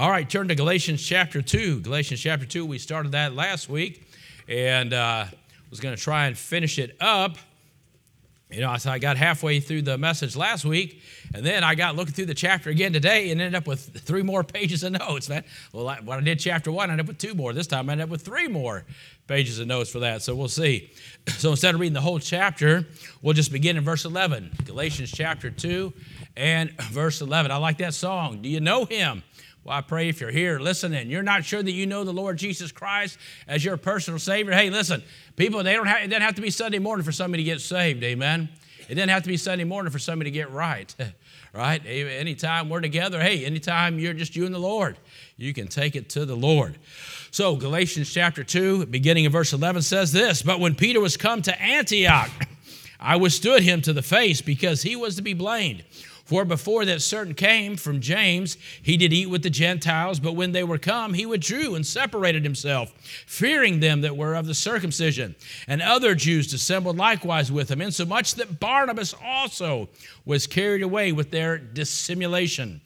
All right, turn to Galatians chapter 2. Galatians chapter 2, we started that last week and uh, was going to try and finish it up. You know, I got halfway through the message last week, and then I got looking through the chapter again today and ended up with three more pages of notes, man. Well, I, when I did chapter one, I ended up with two more. This time I ended up with three more pages of notes for that, so we'll see. So instead of reading the whole chapter, we'll just begin in verse 11. Galatians chapter 2 and verse 11. I like that song. Do you know him? Well, I pray if you're here listening, you're not sure that you know the Lord Jesus Christ as your personal Savior. Hey, listen, people, they don't have, it doesn't have to be Sunday morning for somebody to get saved. Amen. It doesn't have to be Sunday morning for somebody to get right. right? Anytime we're together, hey, anytime you're just you and the Lord, you can take it to the Lord. So, Galatians chapter 2, beginning in verse 11 says this But when Peter was come to Antioch, I withstood him to the face because he was to be blamed. For before that certain came from James, he did eat with the Gentiles, but when they were come, he withdrew and separated himself, fearing them that were of the circumcision. And other Jews dissembled likewise with him, insomuch that Barnabas also was carried away with their dissimulation.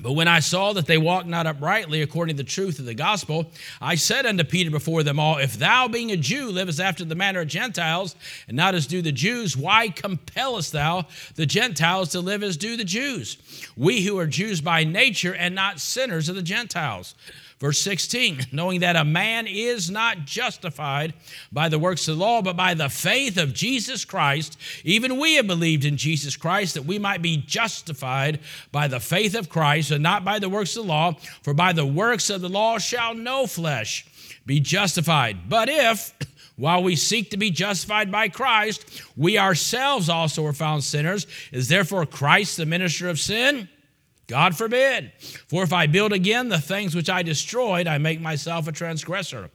But when I saw that they walked not uprightly according to the truth of the gospel, I said unto Peter before them all, If thou, being a Jew, livest after the manner of Gentiles, and not as do the Jews, why compellest thou the Gentiles to live as do the Jews? We who are Jews by nature and not sinners of the Gentiles. Verse 16, knowing that a man is not justified by the works of the law, but by the faith of Jesus Christ, even we have believed in Jesus Christ that we might be justified by the faith of Christ and not by the works of the law. For by the works of the law shall no flesh be justified. But if, while we seek to be justified by Christ, we ourselves also are found sinners, is therefore Christ the minister of sin? God forbid. For if I build again the things which I destroyed, I make myself a transgressor.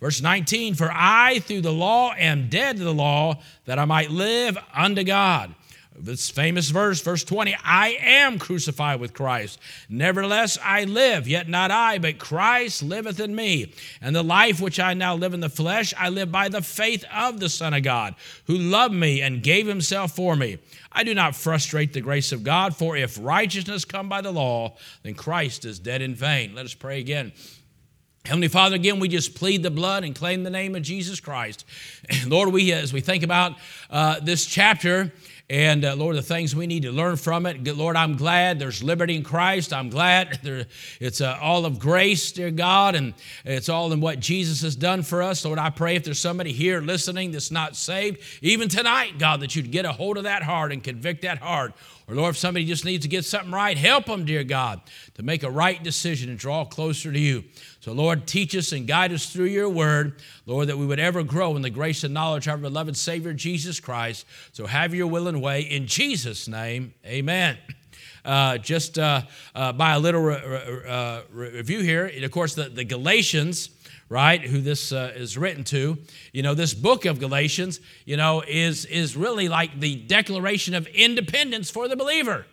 Verse 19, for I through the law am dead to the law, that I might live unto God. This famous verse, verse 20 I am crucified with Christ. Nevertheless, I live, yet not I, but Christ liveth in me. And the life which I now live in the flesh, I live by the faith of the Son of God, who loved me and gave himself for me. I do not frustrate the grace of God, for if righteousness come by the law, then Christ is dead in vain. Let us pray again. Heavenly Father, again, we just plead the blood and claim the name of Jesus Christ. Lord, we as we think about uh, this chapter, and uh, Lord, the things we need to learn from it. Lord, I'm glad there's liberty in Christ. I'm glad there, it's uh, all of grace, dear God, and it's all in what Jesus has done for us. Lord, I pray if there's somebody here listening that's not saved, even tonight, God, that you'd get a hold of that heart and convict that heart. Or Lord, if somebody just needs to get something right, help them, dear God, to make a right decision and draw closer to you. So, Lord, teach us and guide us through your word, Lord, that we would ever grow in the grace and knowledge of our beloved Savior, Jesus Christ. So, have your will and way. In Jesus' name, amen. Uh, just uh, uh, by a little re- re- uh, review here, and of course, the, the Galatians, right, who this uh, is written to, you know, this book of Galatians, you know, is, is really like the declaration of independence for the believer.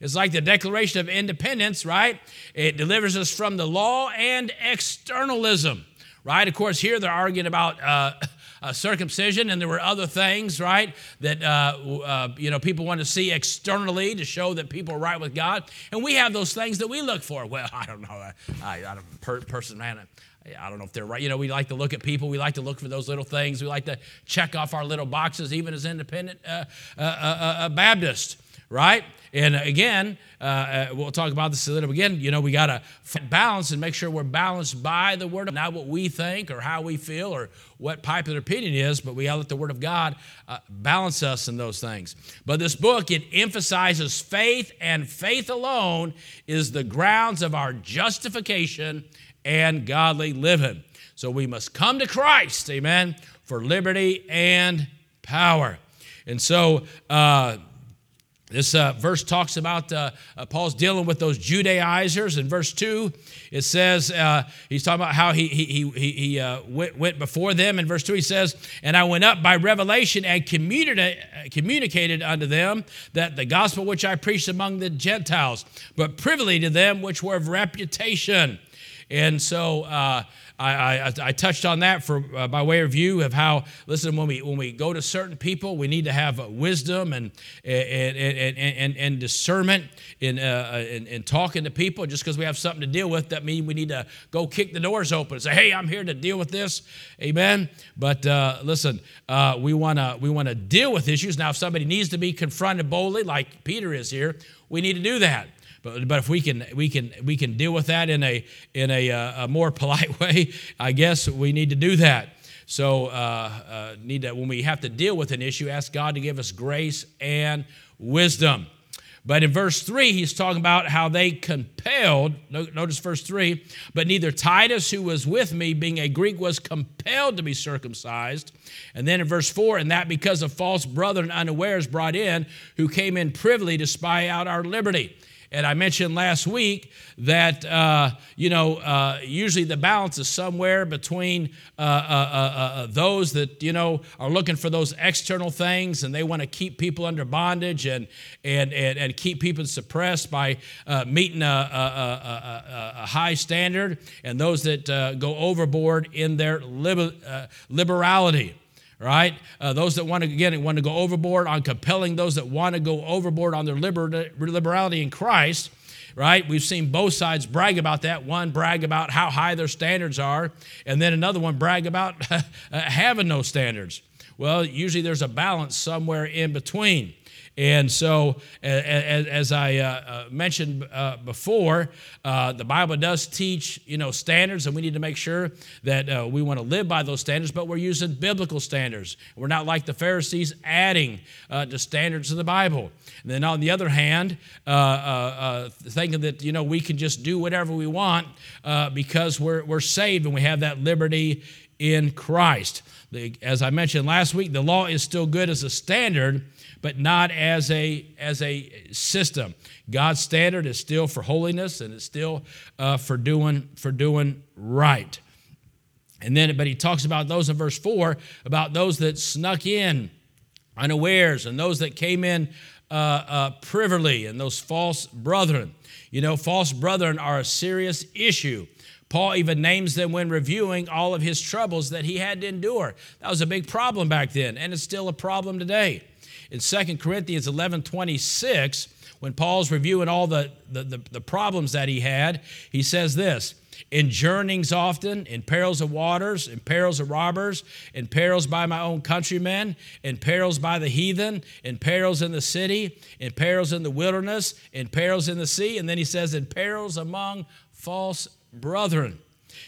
It's like the Declaration of Independence, right? It delivers us from the law and externalism, right? Of course, here they're arguing about. Uh, uh, circumcision, and there were other things, right, that uh, uh, you know people want to see externally to show that people are right with God, and we have those things that we look for. Well, I don't know, I, I don't per, person, man. I don't know if they're right. You know, we like to look at people. We like to look for those little things. We like to check off our little boxes, even as independent uh, uh, uh, Baptists, right? And again, uh, uh, we'll talk about this a little bit again. You know, we got to balance and make sure we're balanced by the Word of not what we think or how we feel or what popular opinion is, but we got to let the Word of God uh, balance us in those things. But this book, it emphasizes faith, and faith alone is the grounds of our justification and godly living. So we must come to Christ, amen, for liberty and power. And so, uh, this uh, verse talks about uh, uh, Paul's dealing with those Judaizers. In verse 2, it says, uh, he's talking about how he, he, he, he uh, went, went, before them. In verse 2, he says, And I went up by revelation and communicated, communicated unto them that the gospel which I preached among the Gentiles, but privily to them which were of reputation. And so uh, I, I, I, touched on that for uh, by way of view of how listen when we when we go to certain people we need to have wisdom and and and, and, and discernment in, uh, in, in talking to people. Just because we have something to deal with that means we need to go kick the doors open and say hey I'm here to deal with this. Amen? But uh, listen uh, we want to we want to deal with issues. Now if somebody needs to be confronted boldly like Peter is here we need to do that but, but if we can we can we can deal with that in a in a, uh, a more polite way, I guess we need to do that. So uh, uh, need to when we have to deal with an issue, ask God to give us grace and wisdom. But in verse 3, he's talking about how they compelled, notice verse 3, but neither Titus, who was with me, being a Greek, was compelled to be circumcised. And then in verse 4, and that because of false brethren unawares brought in, who came in privily to spy out our liberty. And I mentioned last week that, uh, you know, uh, usually the balance is somewhere between uh, uh, uh, uh those that, you know, are looking for those external things and they want to keep people under bondage and, and, and, and keep people suppressed by meeting a, a, a, a, high standard, and those that go overboard in their liber, liberality right? Uh, those that want to, again, want to go overboard on compelling those that want to go overboard on their liber- liberality in Christ, right? We've seen both sides brag about that. One brag about how high their standards are, and then another one brag about having no standards. Well, usually there's a balance somewhere in between. And so, as I uh, uh, mentioned uh, before, uh, the Bible does teach, you know, standards, and we need to make sure that uh, we want to live by those standards, but we're using biblical standards. We're not like the Pharisees adding uh, to standards of the Bible. And then on the other hand, thinking that, you know, we can just do whatever we want because we're, we're saved and we have that liberty in Christ. As I mentioned last week, the law is still good as a standard, but not as a as a system. God's standard is still for holiness and it's still uh, for doing for doing right. And then, but he talks about those in verse four about those that snuck in unawares and those that came in uh, uh, privily and those false brethren. You know, false brethren are a serious issue. Paul even names them when reviewing all of his troubles that he had to endure. That was a big problem back then, and it's still a problem today in 2 Corinthians 11 26, when Paul's reviewing all the, the, the, the problems that he had, he says this in journeyings often, in perils of waters, in perils of robbers, in perils by my own countrymen, in perils by the heathen, in perils in the city, in perils in the wilderness, in perils in the sea. And then he says, in perils among false brethren.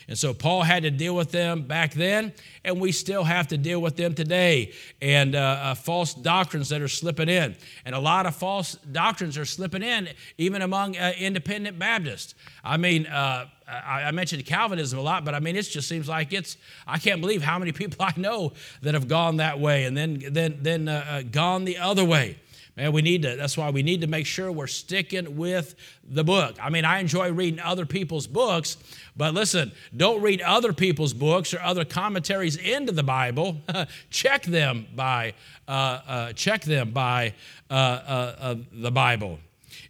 And so Paul had to deal with them back then, and we still have to deal with them today. And uh, uh, false doctrines that are slipping in. And a lot of false doctrines are slipping in, even among uh, independent Baptists. I mean, uh, I, mentioned Calvinism a lot, but I mean, it just seems like it's, I can't believe how many people I know that have gone that way and then, then, then uh, uh, gone the other way. Man, we need to, that's why we need to make sure we're sticking with the book. I mean, I enjoy reading other people's books, but listen, don't read other people's books or other commentaries into the Bible. check them by, uh, uh, check them by uh, uh, uh the Bible.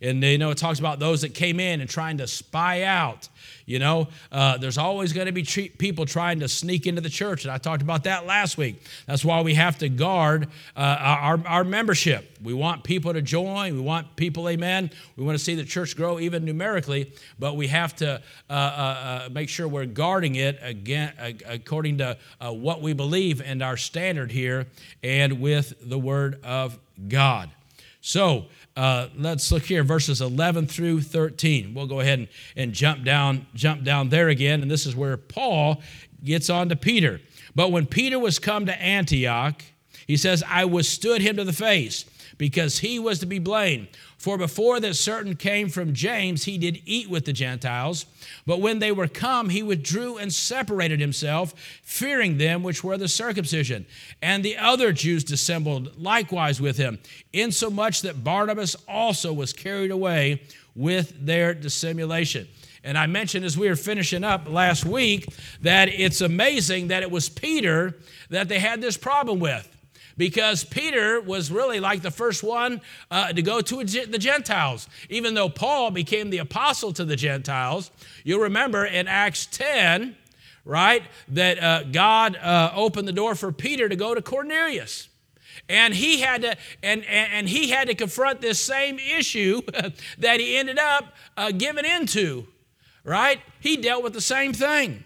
And you know, it talks about those that came in and trying to spy out you know, uh, there's always going to be people trying to sneak into the church, and I talked about that last week. That's why we have to guard uh, our, our membership. We want people to join, we want people, amen. We want to see the church grow even numerically, but we have to uh, uh, uh make sure we're guarding it again according to uh, what we believe and our standard here and with the Word of God. So, uh, let's look here, verses 11 through 13. We'll go ahead and, and jump down, jump down there again, and this is where Paul gets on to Peter. But when Peter was come to Antioch, he says, I withstood him to the face, because he was to be blamed. For before that certain came from James, he did eat with the Gentiles. But when they were come, he withdrew and separated himself, fearing them which were the circumcision. And the other Jews dissembled likewise with him, insomuch that Barnabas also was carried away with their dissimulation. And I mentioned as we were finishing up last week that it's amazing that it was Peter that they had this problem with because Peter was really like the first one uh, to go to the Gentiles. Even though Paul became the apostle to the Gentiles, you'll remember in Acts 10, right, that uh, God uh, opened the door for Peter to go to Cornelius. And he had to and, and he had to confront this same issue that he ended up uh, giving into right? He dealt with the same thing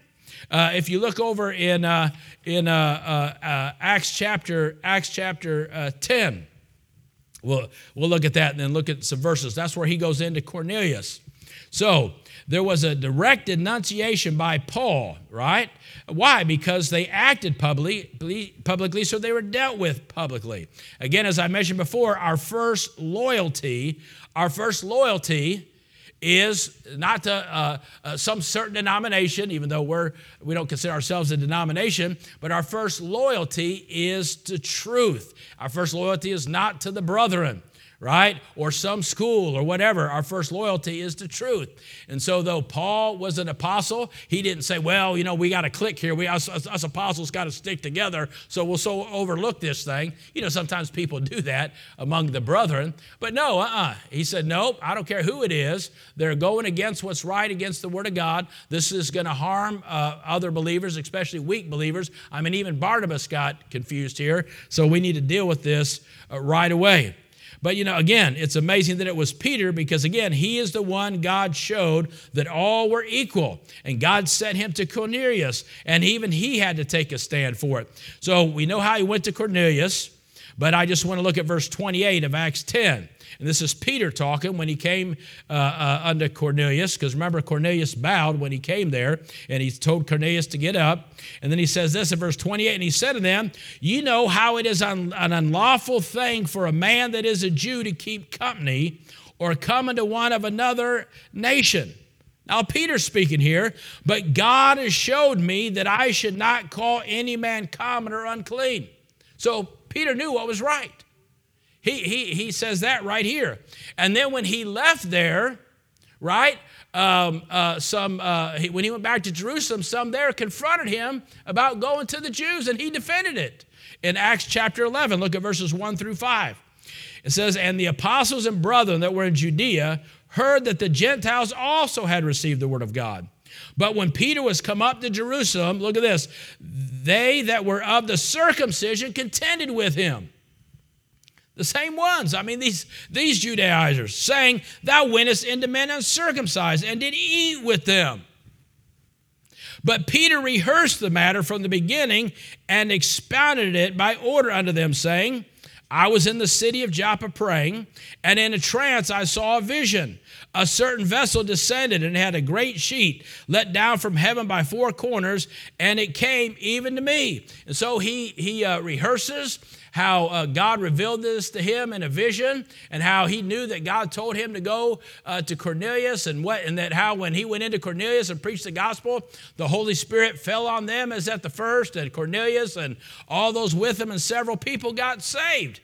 uh, if you look over in uh, in uh, uh, uh, acts chapter acts chapter 10 we'll, we'll look at that and then look at some verses that's where he goes into cornelius so there was a direct denunciation by Paul, right? Why? Because they acted publicly, publicly, so they were dealt with publicly. Again, as I mentioned before, our first loyalty, our first loyalty is not to uh, uh, some certain denomination, even though we're, we don't consider ourselves a denomination, but our first loyalty is to truth. Our first loyalty is not to the brethren right? Or some school or whatever. Our first loyalty is to truth. And so, though Paul was an apostle, he didn't say, well, you know, we got to click here. We, us, us apostles got to stick together, so we'll so overlook this thing. You know, sometimes people do that among the brethren. But no, uh uh-uh. uh He said, nope, I don't care who it is. They're going against what's right, against the Word of God. This is going to harm uh, other believers, especially weak believers. I mean, even Barnabas got confused here. So we need to deal with this uh, right away. But you know, again, it's amazing that it was Peter because, again, he is the one God showed that all were equal. And God sent him to Cornelius, and even he had to take a stand for it. So we know how he went to Cornelius, but I just want to look at verse 28 of Acts 10. And this is Peter talking when he came uh, uh, unto Cornelius, because remember, Cornelius bowed when he came there, and he told Cornelius to get up. And then he says this in verse 28 And he said to them, You know how it is an, an unlawful thing for a man that is a Jew to keep company or come into one of another nation. Now, Peter's speaking here, but God has showed me that I should not call any man common or unclean. So Peter knew what was right. He, he, he says that right here. And then when he left there, right, um, uh, some, uh, he, when he went back to Jerusalem, some there confronted him about going to the Jews, and he defended it. In Acts chapter 11, look at verses 1 through 5. It says, And the apostles and brethren that were in Judea heard that the Gentiles also had received the word of God. But when Peter was come up to Jerusalem, look at this, they that were of the circumcision contended with him the same ones. I mean, these, these Judaizers saying, Thou wentest into men uncircumcised and did eat with them. But Peter rehearsed the matter from the beginning and expounded it by order unto them, saying, I was in the city of Joppa praying, and in a trance I saw a vision. A certain vessel descended and had a great sheet let down from heaven by four corners, and it came even to me. And so he, he uh, rehearses how uh, God revealed this to him in a vision, and how he knew that God told him to go uh, to Cornelius, and what, and that how when he went into Cornelius and preached the gospel, the Holy Spirit fell on them as at the first, and Cornelius and all those with him, and several people got saved.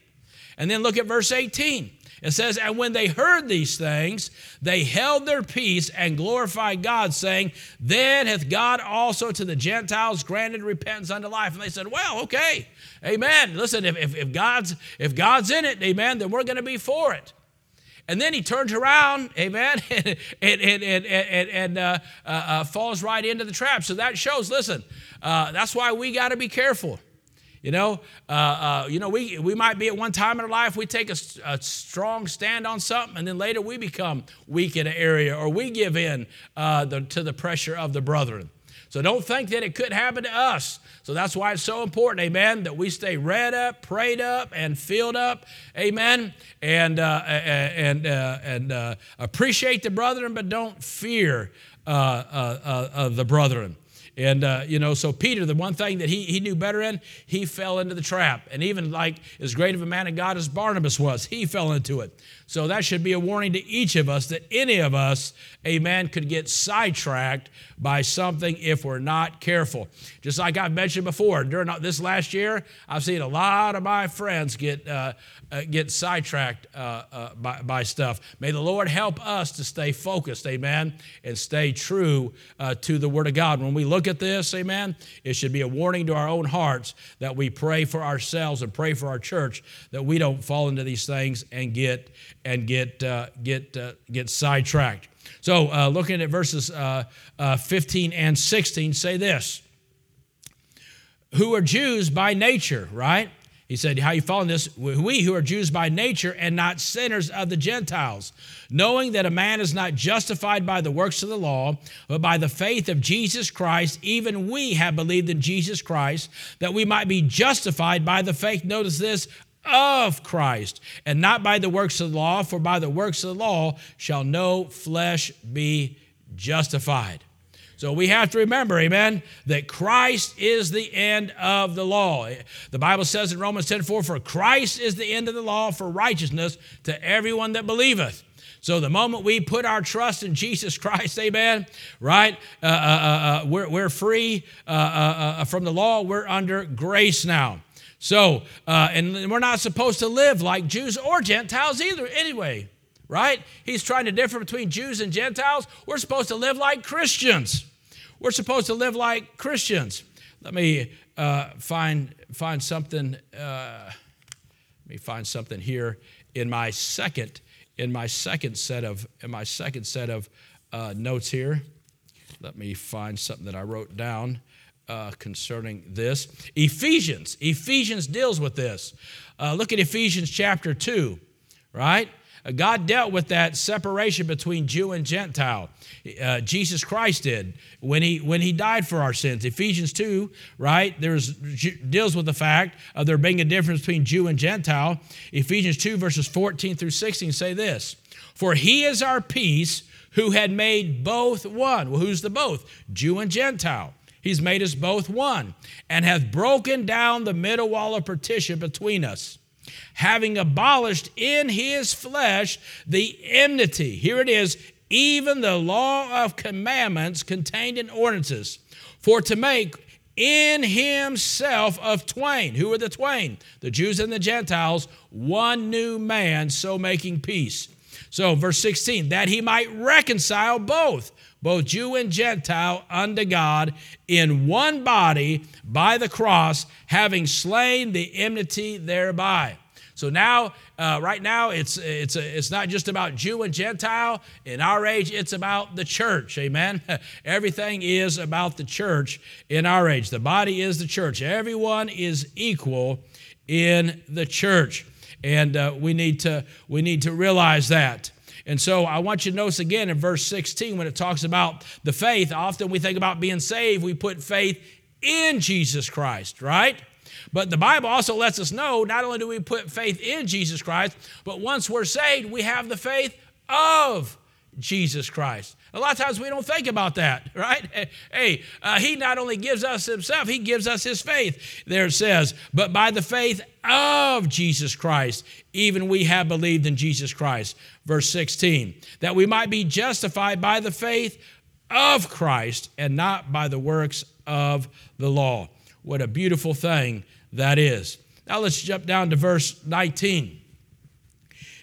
And then look at verse 18. It says, And when they heard these things, they held their peace and glorified God, saying, Then hath God also to the Gentiles granted repentance unto life. And they said, Well, okay, amen. Listen, if, if, if God's, if God's in it, amen, then we're going to be for it. And then he turns around, amen, and, and, and, and, and uh, uh, uh, falls right into the trap. So that shows, listen, uh, that's why we got to be careful. You know, uh, uh, you know, we, we might be at one time in our life, we take a, a, strong stand on something, and then later we become weak in an area or we give in uh, the, to the pressure of the brethren. So don't think that it could happen to us. So that's why it's so important, amen, that we stay read up, prayed up, and filled up, amen, and, uh, and, uh, and uh, appreciate the brethren, but don't fear the brethren. And, uh, you know, so Peter, the one thing that he, he knew better in, he fell into the trap. And even like as great of a man of God as Barnabas was, he fell into it. So that should be a warning to each of us that any of us, a man, could get sidetracked by something if we're not careful. Just like I've mentioned before, during this last year, I've seen a lot of my friends get, uh, uh, get sidetracked uh, uh, by, by, stuff. May the Lord help us to stay focused, amen, and stay true uh, to the Word of God. When we look look at this, amen, it should be a warning to our own hearts that we pray for ourselves and pray for our church that we don't fall into these things and get and get uh, get uh, get sidetracked. So, uh, looking at verses uh, uh, 15 and 16, say this: Who are Jews by nature, right? He said, How you following this? We who are Jews by nature and not sinners of the Gentiles, knowing that a man is not justified by the works of the law, but by the faith of Jesus Christ, even we have believed in Jesus Christ, that we might be justified by the faith, notice this, of Christ, and not by the works of the law, for by the works of the law shall no flesh be justified. So we have to remember, amen, that Christ is the end of the law. The Bible says in Romans 10 4, For Christ is the end of the law for righteousness to everyone that believeth. So the moment we put our trust in Jesus Christ, amen, right, uh, uh, uh, uh we're, we're free uh, uh, from the law, we're under grace now. So, and we're not supposed to live like Jews or Gentiles either, anyway, right? He's trying to differ between Jews and Gentiles. We're supposed to live like Christians. We're supposed to live like Christians. Let me uh, find, find something. Uh, let me find something here in my second in my second set of in my second set of uh, notes here. Let me find something that I wrote down uh, concerning this. Ephesians. Ephesians deals with this. Uh, look at Ephesians chapter two, right? God dealt with that separation between Jew and Gentile. Uh, Jesus Christ did when he when he died for our sins. Ephesians 2, right? There's deals with the fact of there being a difference between Jew and Gentile. Ephesians 2 verses 14 through 16 say this: "For he is our peace, who had made both one." Well, who's the both? Jew and Gentile. He's made us both one, and hath broken down the middle wall of partition between us having abolished in his flesh the enmity. Here it is, even the law of commandments contained in ordinances, for to make in himself of twain. Who are the twain? The Jews and the Gentiles, one new man, so making peace. So, verse 16, that he might reconcile both, both Jew and Gentile, unto God in one body by the cross, having slain the enmity thereby. So now, uh, right now, it's, it's, it's not just about Jew and Gentile. In our age, it's about the church. Amen. Everything is about the church in our age. The body is the church. Everyone is equal in the church. And uh, we, need to, we need to realize that. And so I want you to notice again in verse 16 when it talks about the faith, often we think about being saved, we put faith in Jesus Christ, right? But the Bible also lets us know not only do we put faith in Jesus Christ, but once we're saved, we have the faith of Jesus Christ. A lot of times we don't think about that, right? Hey, uh, He not only gives us Himself, He gives us His faith. There it says, but by the faith of Jesus Christ, even we have believed in Jesus Christ. Verse 16, that we might be justified by the faith of Christ and not by the works of the law. What a beautiful thing that is. Now let's jump down to verse 19.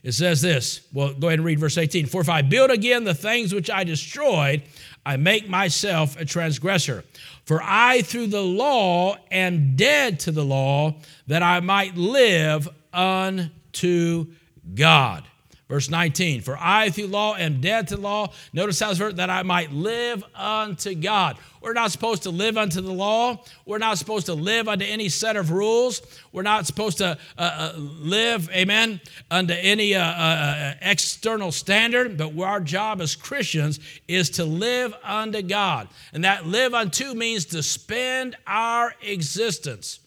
It says this. Well, go ahead and read verse 18. For if I build again the things which I destroyed, I make myself a transgressor. For I, through the law, am dead to the law, that I might live unto God. Verse 19, for I through law am dead to law. Notice how it's written, that I might live unto God. We're not supposed to live unto the law. We're not supposed to live unto any set of rules. We're not supposed to uh, uh, live, amen, unto any uh, uh, uh external standard. But our job as Christians is to live unto God. And that live unto means to spend our existence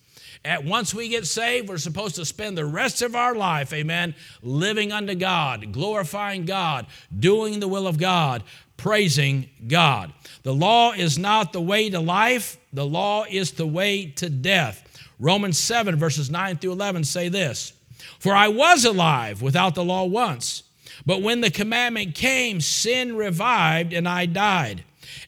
at once we get saved, we're supposed to spend the rest of our life, amen, living unto God, glorifying God, doing the will of God, praising God. The law is not the way to life, the law is the way to death. Romans 7, verses 9 through 11 say this For I was alive without the law once, but when the commandment came, sin revived and I died.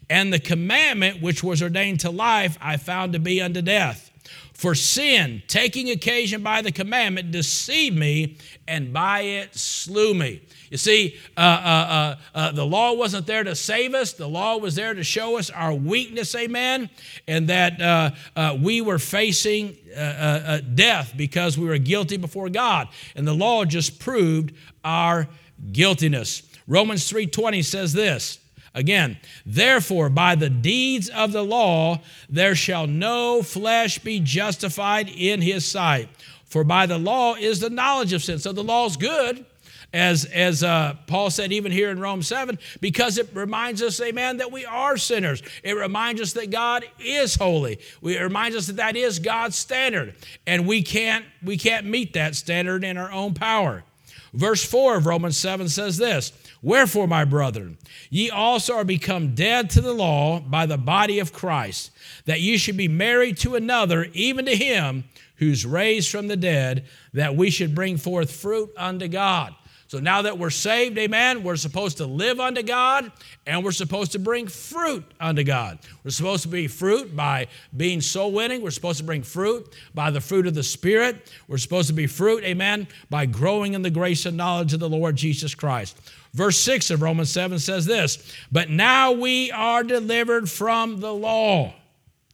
And the commandment which was ordained to life I found to be unto death. For sin, taking occasion by the commandment, deceived me, and by it slew me. You see, uh, uh, uh, uh, the law wasn't there to save us. The law was there to show us our weakness, amen, and that uh, uh, we were facing death because we were guilty before God. And the law just proved our guiltiness. Romans 3:20 says this. Again, therefore, by the deeds of the law, there shall no flesh be justified in his sight. For by the law is the knowledge of sin. So the law is good, as, as uh, Paul said even here in Rome 7, because it reminds us, amen, that we are sinners. It reminds us that God is holy. It reminds us that that is God's standard. And we can't, we can't meet that standard in our own power. Verse 4 of Romans 7 says this Wherefore, my brethren, ye also are become dead to the law by the body of Christ, that ye should be married to another, even to him who's raised from the dead, that we should bring forth fruit unto God. So now that we're saved, amen, we're supposed to live unto God and we're supposed to bring fruit unto God. We're supposed to be fruit by being soul winning. We're supposed to bring fruit by the fruit of the Spirit. We're supposed to be fruit, amen, by growing in the grace and knowledge of the Lord Jesus Christ. Verse 6 of Romans 7 says this But now we are delivered from the law.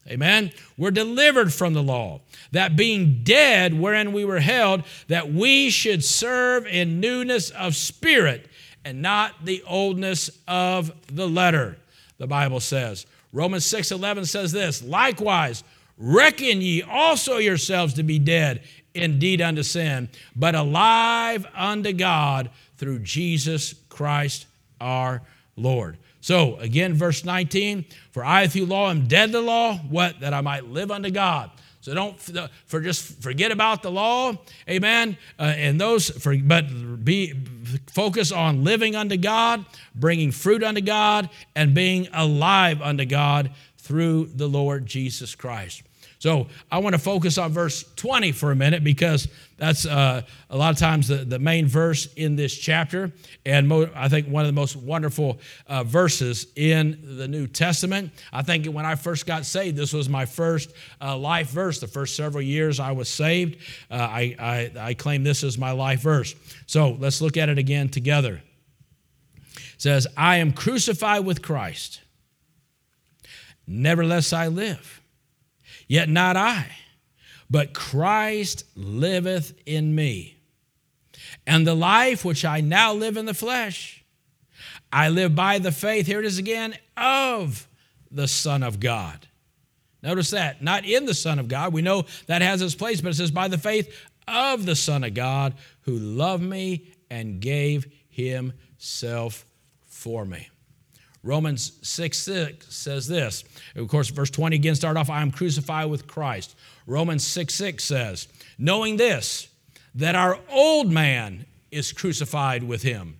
Amen. We're delivered from the law, that being dead wherein we were held, that we should serve in newness of spirit and not the oldness of the letter, the Bible says. Romans 6 11 says this Likewise, reckon ye also yourselves to be dead indeed unto sin, but alive unto God through Jesus Christ our Lord. So, again, verse 19 For I through law am dead to law, what? That I might live unto God. So don't for just forget about the law, amen. Uh, and those, for, but be focus on living unto God, bringing fruit unto God, and being alive unto God through the Lord Jesus Christ. So I want to focus on verse 20 for a minute because that's uh, a lot of times the, the main verse in this chapter, and mo- I think one of the most wonderful uh, verses in the New Testament. I think when I first got saved, this was my first uh, life verse. The first several years I was saved, uh, I, I, I claim this as my life verse. So let's look at it again together. It says, I am crucified with Christ. Nevertheless, I live. Yet not I, but Christ liveth in me. And the life which I now live in the flesh, I live by the faith, here it is again, of the Son of God. Notice that, not in the Son of God. We know that has its place, but it says by the faith of the Son of God who loved me and gave himself for me. Romans 6 6 says this. Of course, verse 20 again start off, I am crucified with Christ. Romans 6 6 says, knowing this, that our old man is crucified with him,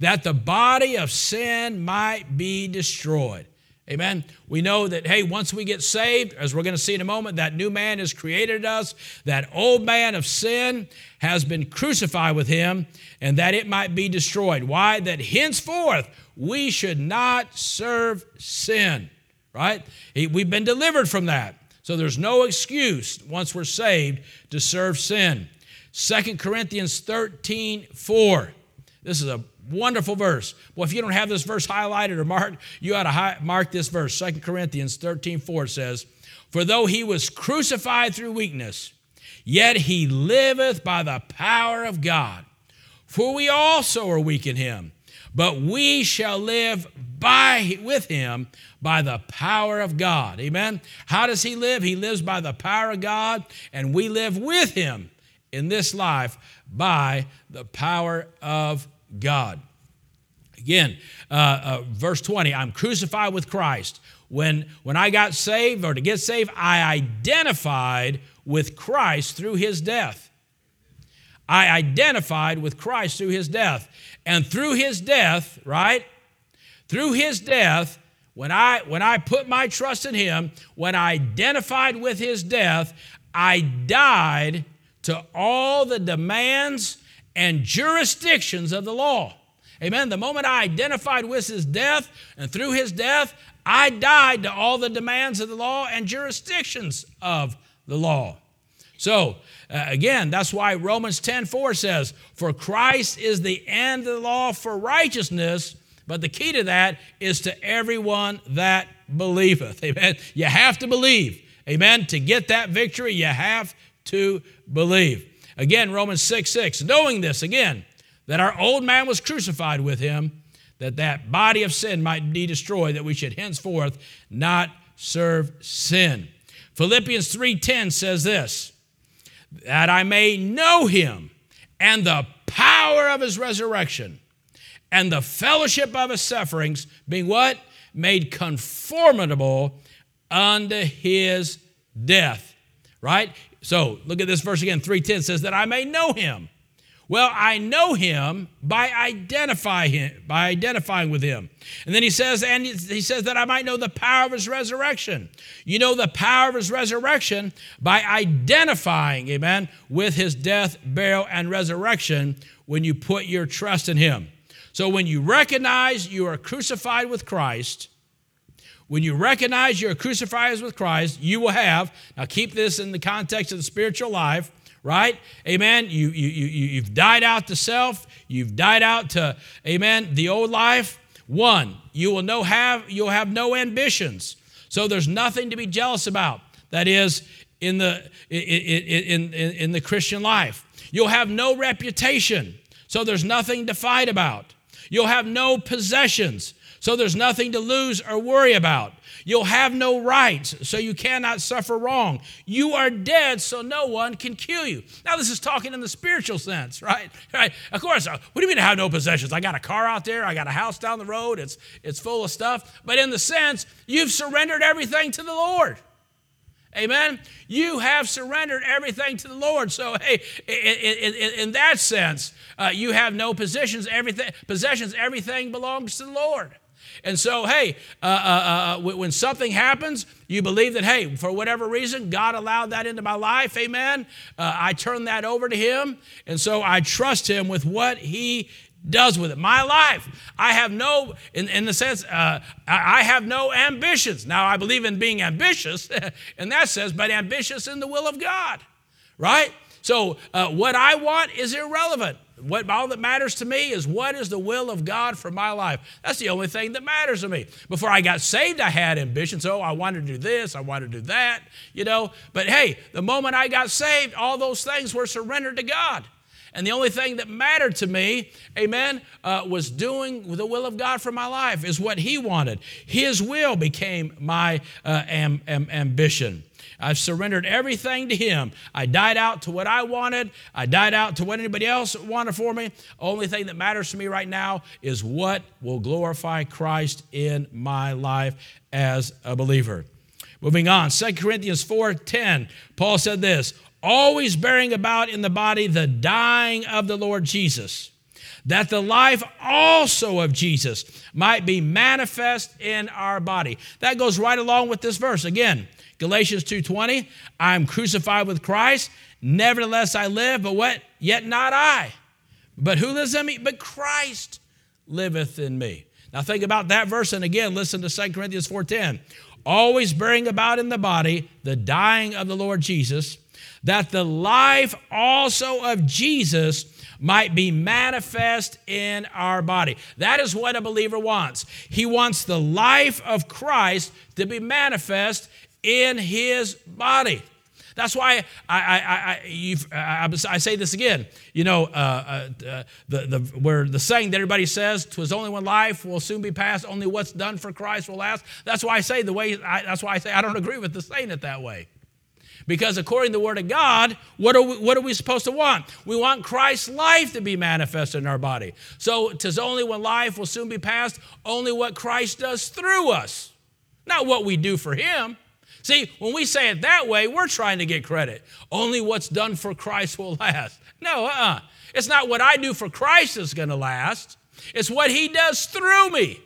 that the body of sin might be destroyed. Amen. We know that, hey, once we get saved, as we're going to see in a moment, that new man has created us. That old man of sin has been crucified with him, and that it might be destroyed. Why? That henceforth we should not serve sin, right? We've been delivered from that. So there's no excuse once we're saved to serve sin. Second Corinthians 13 4. This is a wonderful verse. Well, if you don't have this verse highlighted or marked, you ought to mark this verse. Second Corinthians 13 4 says, For though he was crucified through weakness, yet he liveth by the power of God. For we also are weak in him but we shall live by with him by the power of God. Amen. How does he live? He lives by the power of God, and we live with him in this life by the power of God. Again, uh, uh, verse 20 I'm crucified with Christ. When, when I got saved or to get saved, I identified with Christ through his death. I identified with Christ through his death. And through his death, right? Through his death, when I when I put my trust in him, when I identified with his death, I died to all the demands and jurisdictions of the law. Amen. The moment I identified with his death and through his death, I died to all the demands of the law and jurisdictions of the law. So, uh, again, that's why Romans 10 4 says, For Christ is the end of the law for righteousness, but the key to that is to everyone that believeth. Amen. You have to believe. Amen. To get that victory, you have to believe. Again, Romans 6 6, knowing this, again, that our old man was crucified with him, that that body of sin might be destroyed, that we should henceforth not serve sin. Philippians 3:10 says this, that I may know him and the power of his resurrection and the fellowship of his sufferings, being what? Made conformable unto his death. Right? So look at this verse again. 310 says that I may know him well, I know him by identify him, by identifying with him. And then he says, and he says that I might know the power of his resurrection. You know the power of his resurrection by identifying, amen, with his death, burial, and resurrection when you put your trust in him. So when you recognize you are crucified with Christ, when you recognize you're crucified with Christ, you will have, now keep this in the context of the spiritual life, right? Amen. You, you, you, you've died out to self. You've died out to, amen, the old life. One, you will no have, you'll have no ambitions. So there's nothing to be jealous about. That is, in the, in, in, in the Christian life. You'll have no reputation. So there's nothing to fight about. You'll have no possessions. So there's nothing to lose or worry about. You'll have no rights, so you cannot suffer wrong. You are dead, so no one can kill you. Now, this is talking in the spiritual sense, right? Right? Of course. Uh, what do you mean I have no possessions? I got a car out there. I got a house down the road. It's it's full of stuff. But in the sense, you've surrendered everything to the Lord. Amen. You have surrendered everything to the Lord. So, hey, in, in, in that sense, uh, you have no possessions. Everything possessions. Everything belongs to the Lord. And so, hey, uh, uh, uh, when something happens, you believe that, hey, for whatever reason, God allowed that into my life, amen. Uh, I turn that over to Him. And so I trust Him with what He does with it. My life, I have no, in, in the sense, uh, I have no ambitions. Now, I believe in being ambitious in that sense, but ambitious in the will of God, right? So, uh, what I want is irrelevant. What all that matters to me is what is the will of God for my life. That's the only thing that matters to me. Before I got saved, I had ambitions. Oh, I wanted to do this, I wanted to do that, you know. But hey, the moment I got saved, all those things were surrendered to God. And the only thing that mattered to me, amen, uh, was doing the will of God for my life, is what He wanted. His will became my uh, am, am, ambition. I've surrendered everything to Him. I died out to what I wanted. I died out to what anybody else wanted for me. Only thing that matters to me right now is what will glorify Christ in my life as a believer. Moving on, 2 Corinthians 4:10, Paul said this, always bearing about in the body the dying of the Lord Jesus, that the life also of Jesus might be manifest in our body. That goes right along with this verse. Again, Galatians 2:20, I'm crucified with Christ, nevertheless I live, but what? Yet not I. But who lives in me? But Christ liveth in me. Now think about that verse and again listen to 2 Corinthians 4:10. Always bearing about in the body the dying of the Lord Jesus, that the life also of Jesus might be manifest in our body. That is what a believer wants. He wants the life of Christ to be manifest in his body. That's why I, I, I, I, say this again. You know, uh, uh, the, the, where the saying that everybody says, "Twas only one life will soon be past. Only what's done for Christ will last." That's why I say the way. that's why I say I don't agree with the saying it that way. Because according to the Word of God, what are, we, what are we supposed to want? We want Christ's life to be manifested in our body. So, tis only when life will soon be past, only what Christ does through us, not what we do for Him. See, when we say it that way, we're trying to get credit. Only what's done for Christ will last. No, uh uh-uh. It's not what I do for Christ that's going to last, it's what He does through me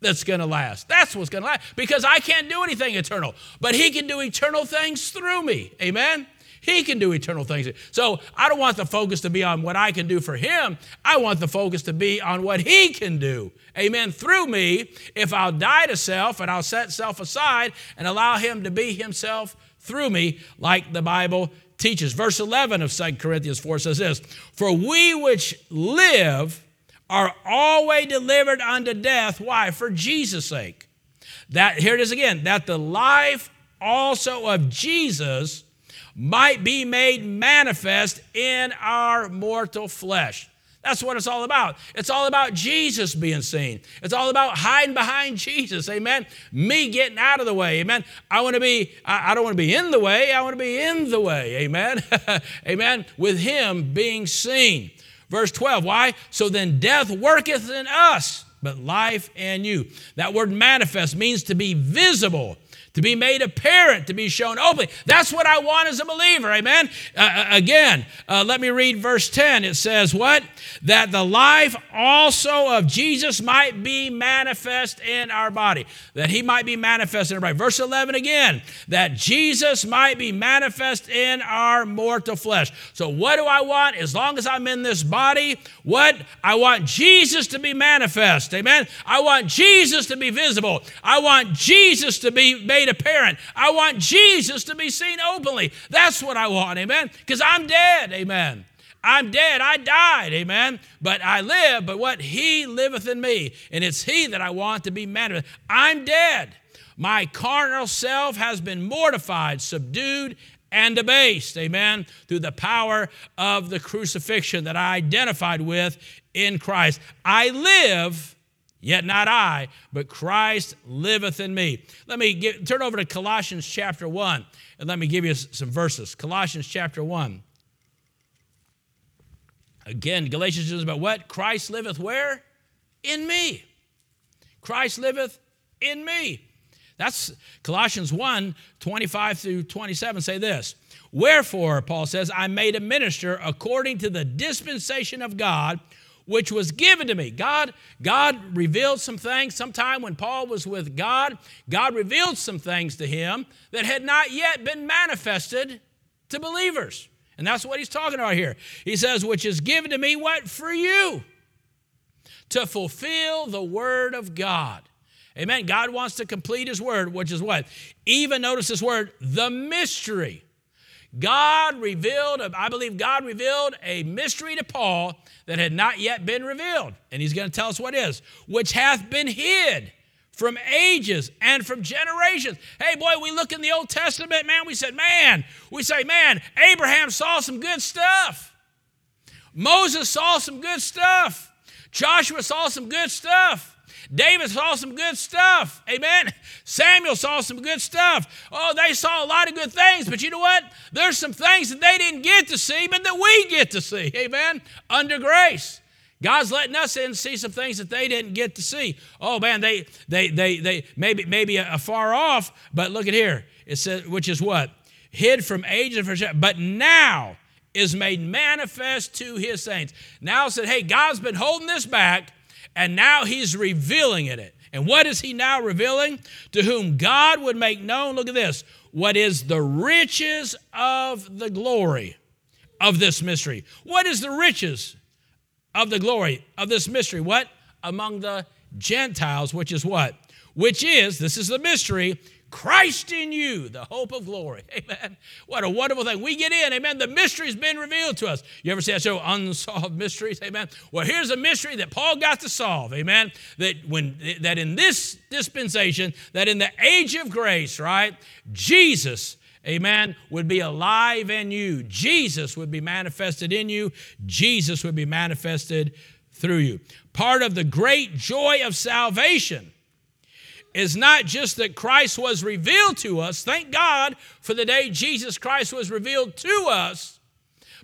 that's going to last. That's what's going to last because I can't do anything eternal, but He can do eternal things through me. Amen? He can do eternal things. So I don't want the focus to be on what I can do for Him. I want the focus to be on what He can do. Amen. Through me, if I'll die to self and I'll set self aside and allow Him to be Himself through me, like the Bible teaches. Verse 11 of 2 Corinthians 4 says this For we which live are always delivered unto death. Why? For Jesus' sake. That, here it is again, that the life also of Jesus might be made manifest in our mortal flesh. That's what it's all about. It's all about Jesus being seen. It's all about hiding behind Jesus. Amen. Me getting out of the way. Amen. I want to be, I don't want to be in the way. I want to be in the way. Amen. Amen. With him being seen. Verse 12. Why? So then death worketh in us, but life in you. That word manifest means to be visible to be made apparent, to be shown openly. That's what I want as a believer. Amen. Uh, uh, again, uh, let me read verse 10. It says, What? That the life also of Jesus might be manifest in our body. That he might be manifest in our body. Verse 11 again, that Jesus might be manifest in our mortal flesh. So, what do I want as long as I'm in this body? What? I want Jesus to be manifest. Amen. I want Jesus to be visible. I want Jesus to be made made apparent. I want Jesus to be seen openly. That's what I want, amen? Because I'm dead, amen. I'm dead. I died, amen. But I live, but what? He liveth in me. And it's He that I want to be manifest. I'm dead. My carnal self has been mortified, subdued, and debased, amen, through the power of the crucifixion that I identified with in Christ. I live Yet not I, but Christ liveth in me. Let me get, turn over to Colossians chapter 1 and let me give you some verses. Colossians chapter 1. Again, Galatians is about what? Christ liveth where? In me. Christ liveth in me. That's Colossians 1 25 through 27 say this. Wherefore, Paul says, I made a minister according to the dispensation of God which was given to me. God, God revealed some things. Sometime when Paul was with God, God revealed some things to him that had not yet been manifested to believers. And that's what he's talking about here. He says, which is given to me, what? For you. To fulfill the word of God. Amen. God wants to complete his word, which is what? Even notice this word, the mystery. God revealed, I believe God revealed a mystery to Paul that had not yet been revealed. And he's going to tell us what is, which hath been hid from ages and from generations. Hey, boy, we look in the Old Testament, man, we said, man, we say, man, Abraham saw some good stuff. Moses saw some good stuff. Joshua saw some good stuff. David saw some good stuff. Amen. Samuel saw some good stuff. Oh, they saw a lot of good things, but you know what? There's some things that they didn't get to see, but that we get to see. Amen. Under grace. God's letting us in see some things that they didn't get to see. Oh man, they they they they maybe maybe a, a far off, but look at here. It says which is what? Hid from ages for but now is made manifest to his saints. Now said, hey, God's been holding this back and now he's revealing in it. And what is he now revealing? To whom God would make known, look at this, what is the riches of the glory of this mystery. What is the riches of the glory of this mystery? What? Among the Gentiles, which is what? Which is, this is the mystery, Christ in you, the hope of glory. Amen. What a wonderful thing. We get in, amen. The mystery's been revealed to us. You ever see that show, Unsolved Mysteries? Amen. Well, here's a mystery that Paul got to solve. Amen. That when that in this dispensation, that in the age of grace, right, Jesus amen, would be alive in you. Jesus would be manifested in you. Jesus would be manifested through you. Part of the great joy of salvation is not just that Christ was revealed to us. Thank God for the day Jesus Christ was revealed to us.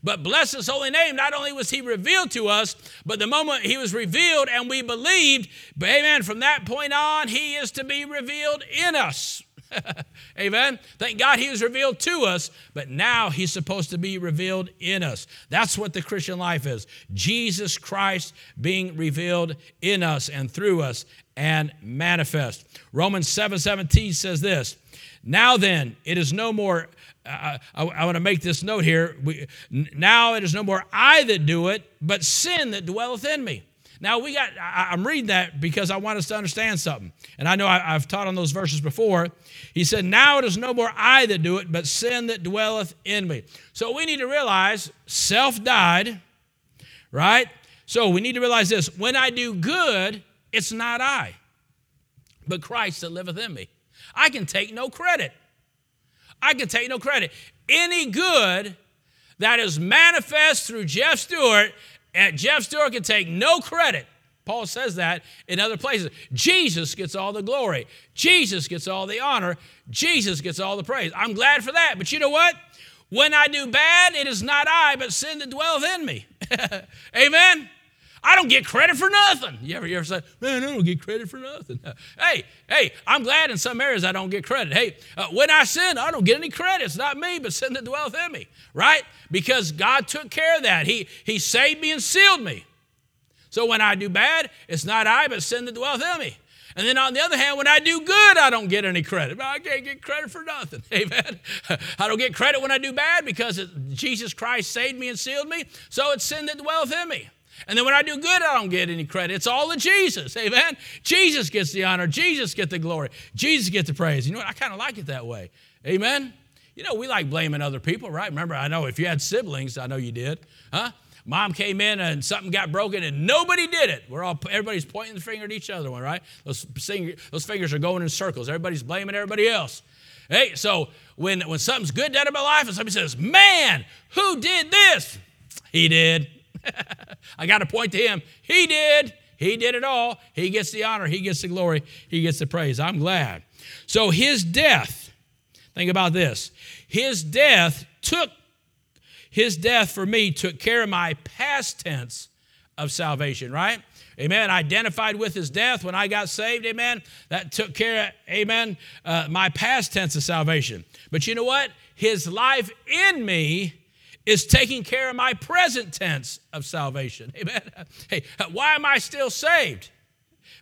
But bless his holy name, not only was he revealed to us, but the moment he was revealed and we believed, amen, from that point on, he is to be revealed in us. Amen. Thank God he was revealed to us, but now he's supposed to be revealed in us. That's what the Christian life is. Jesus Christ being revealed in us and through us and manifest. Romans 7 17 says this Now then, it is no more. Uh, I, I want to make this note here. We, now it is no more I that do it, but sin that dwelleth in me. Now we got, I, am reading that because I want us to understand something. And I know I, have taught on those verses before. He said, Now it is no more I that do it, but sin that dwelleth in me. So we need to realize self died, right? So we need to realize this when I do good, it's not I, but Christ that liveth in me. I can take no credit. I can take no credit. Any good that is manifest through Jeff Stewart and Jeff Stewart can take no credit. Paul says that in other places. Jesus gets all the glory. Jesus gets all the honor. Jesus gets all the praise. I'm glad for that. But you know what? When I do bad, it is not I, but sin that dwelleth in me. Amen? I don't get credit for nothing. You ever, you ever say, man, I don't get credit for nothing? hey, hey, I'm glad in some areas I don't get credit. Hey, uh, when I sin, I don't get any credit. It's not me, but sin that dwelleth in me, right? Because God took care of that. He, he saved me and sealed me. So when I do bad, it's not I, but sin that dwelleth in me. And then on the other hand, when I do good, I don't get any credit. I can't get credit for nothing. Amen. I don't get credit when I do bad because Jesus Christ saved me and sealed me. So it's sin that dwelleth in me. And then when I do good, I don't get any credit. It's all of Jesus. Amen. Jesus gets the honor. Jesus gets the glory. Jesus gets the praise. You know what? I kind of like it that way. Amen. You know, we like blaming other people, right? Remember, I know if you had siblings, I know you did. Huh? Mom came in and something got broken and nobody did it. We're all everybody's pointing the finger at each other, one right? Those, those fingers are going in circles. Everybody's blaming everybody else. Hey, so when, when something's good done in my life and somebody says, Man, who did this? He did. I got to point to him. He did. He did it all. He gets the honor. He gets the glory. He gets the praise. I'm glad. So his death, think about this. His death took, his death for me took care of my past tense of salvation, right? Amen. Identified with his death when I got saved. Amen. That took care of, amen, uh, my past tense of salvation. But you know what? His life in me is taking care of my present tense of salvation. Amen. Hey, why am I still saved?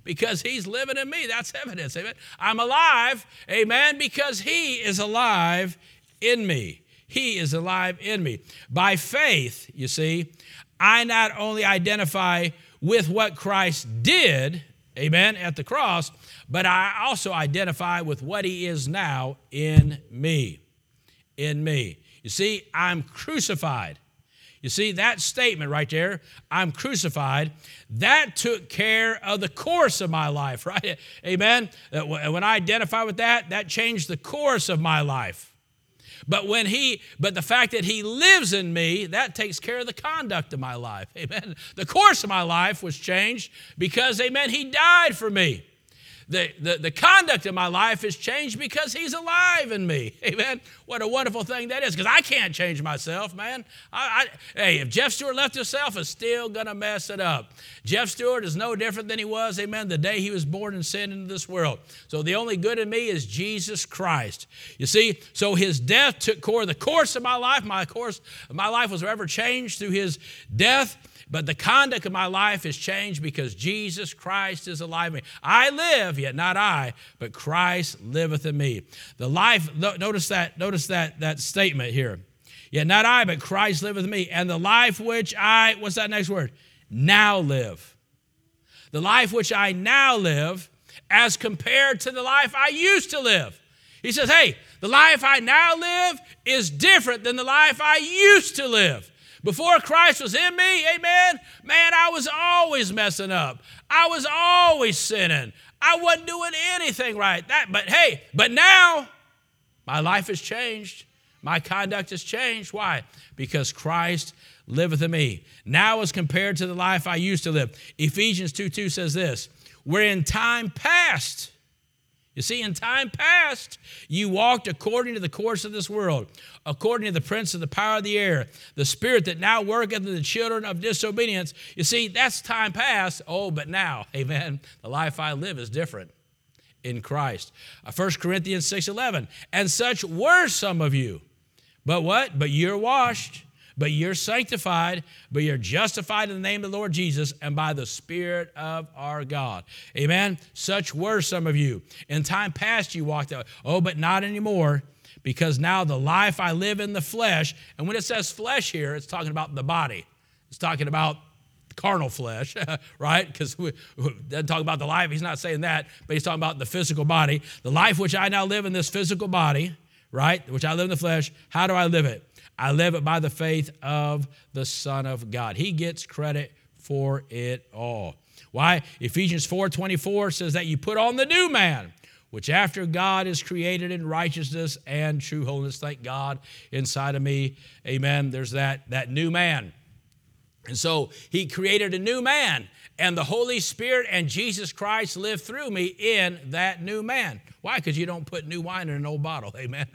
Because he's living in me. That's evidence. Amen. I'm alive. Amen. Because he is alive in me. He is alive in me. By faith, you see, I not only identify with what Christ did, amen, at the cross, but I also identify with what he is now in me. In me. You see, I'm crucified. You see, that statement right there, I'm crucified, that took care of the course of my life, right? Amen? When I identify with that, that changed the course of my life. But when he, but the fact that he lives in me, that takes care of the conduct of my life. Amen. The course of my life was changed because, amen, he died for me the, the, the conduct of my life has changed because he's alive in me. Amen. What a wonderful thing that is because I can't change myself, man. I, I, hey, if Jeff Stewart left himself, is still going to mess it up. Jeff Stewart is no different than he was, amen, the day he was born and sin into this world. So the only good in me is Jesus Christ. You see, so his death took core the course of my life. My course, my life was forever changed through his death but the conduct of my life has changed because Jesus Christ is alive in me. I live, yet not I, but Christ liveth in me. The life, notice that, notice that, that statement here. Yet not I, but Christ liveth in me. And the life which I, what's that next word? Now live. The life which I now live as compared to the life I used to live. He says, hey, the life I now live is different than the life I used to live. Before Christ was in me, amen, man, I was always messing up. I was always sinning. I wasn't doing anything right. That, but hey, but now my life has changed. My conduct has changed. Why? Because Christ liveth in me. Now as compared to the life I used to live. Ephesians 2 2 says this, where in time past, you see, in time past, you walked according to the course of this world, according to the prince of the power of the air, the spirit that now worketh in the children of disobedience. You see, that's time past. Oh, but now, amen, the life I live is different. in Christ. Uh, 1 Corinthians 6:11. And such were some of you. But what? But you're washed, but you're sanctified, but you're justified in the name of the Lord Jesus and by the Spirit of our God. Amen. Such were some of you. In time past you walked out. Oh, but not anymore because now the life I live in the flesh, and when it says flesh here, it's talking about the body. It's talking about carnal flesh, right? Because we doesn't talk about the life. He's not saying that, but he's talking about the physical body. The life which I now live in this physical body, right? Which I live in the flesh. How do I live it? I live it by the faith of the Son of God. He gets credit for it all. Why? Ephesians 4:24 says that you put on the new man which after God is created in righteousness and true holiness. Thank God inside of me. Amen. There's that, that new man. And so he created a new man, and the Holy Spirit and Jesus Christ live through me in that new man. Why? Because you don't put new wine in an old bottle. Amen.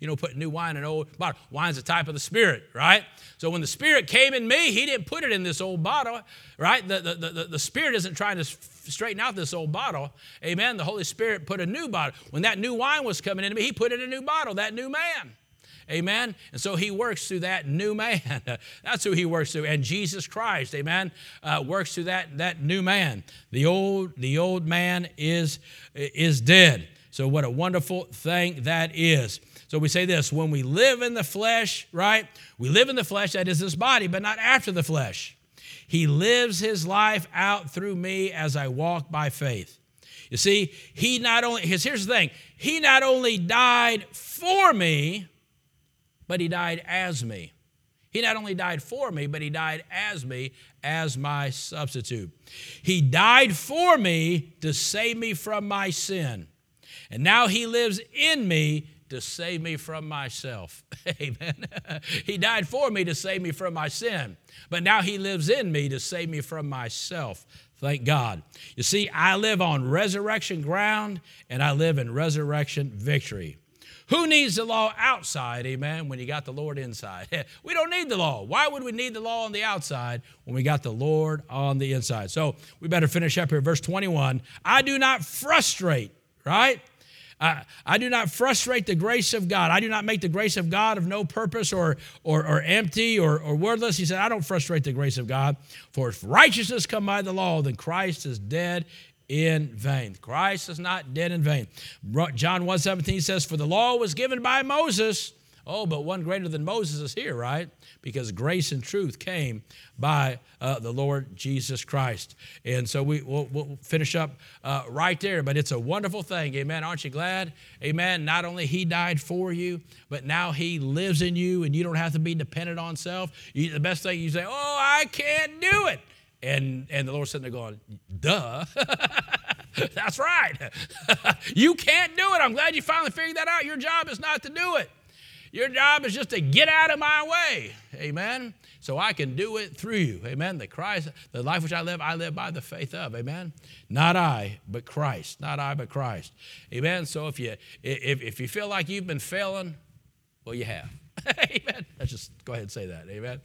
you don't put new wine in an old bottle. Wine's a type of the Spirit, right? So when the Spirit came in me, He didn't put it in this old bottle, right? The, the, the, the Spirit isn't trying to straighten out this old bottle. Amen. The Holy Spirit put a new bottle. When that new wine was coming into me, He put in a new bottle, that new man. Amen. And so he works through that new man. That's who he works through. And Jesus Christ, amen, uh, works through that, that new man. The old, the old man is, is dead. So what a wonderful thing that is. So we say this when we live in the flesh, right? We live in the flesh, that is this body, but not after the flesh. He lives his life out through me as I walk by faith. You see, he not only, here's the thing, he not only died for me, but he died as me. He not only died for me, but he died as me, as my substitute. He died for me to save me from my sin. And now he lives in me to save me from myself. Amen. he died for me to save me from my sin, but now he lives in me to save me from myself. Thank God. You see, I live on resurrection ground and I live in resurrection victory. Who needs the law outside, amen, when you got the Lord inside? we don't need the law. Why would we need the law on the outside when we got the Lord on the inside? So we better finish up here. Verse 21 I do not frustrate, right? I, I, do not frustrate the grace of God. I do not make the grace of God of no purpose or, or, or empty or, or worthless. He said, I don't frustrate the grace of God. For if righteousness come by the law, then Christ is dead in vain. Christ is not dead in vain. John 1:17 says, For the law was given by Moses. Oh, but one greater than Moses is here, right? Because grace and truth came by uh, the Lord Jesus Christ. And so we, will we'll finish up uh, right there. But it's a wonderful thing. Amen. Aren't you glad? Amen. Not only He died for you, but now He lives in you and you don't have to be dependent on self. You, the best thing you say, Oh, I can't do it. And, and the Lord's sitting there going, duh. That's right. you can't do it. I'm glad you finally figured that out. Your job is not to do it. Your job is just to get out of my way. Amen. So I can do it through you. Amen. The Christ, the life which I live, I live by the faith of. Amen. Not I, but Christ. Not I, but Christ. Amen. So if you if, if you feel like you've been failing, well, you have. Amen. Let's just go ahead and say that. Amen.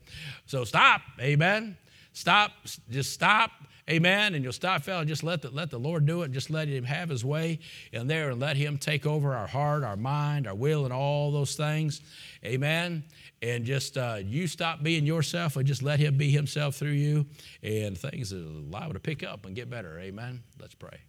So stop. Amen. Stop, just stop, amen, and you'll stop failing. Just let the, let the Lord do it. Just let Him have His way in there and let Him take over our heart, our mind, our will, and all those things, amen. And just uh, you stop being yourself and just let Him be Himself through you, and things are liable to pick up and get better, amen. Let's pray.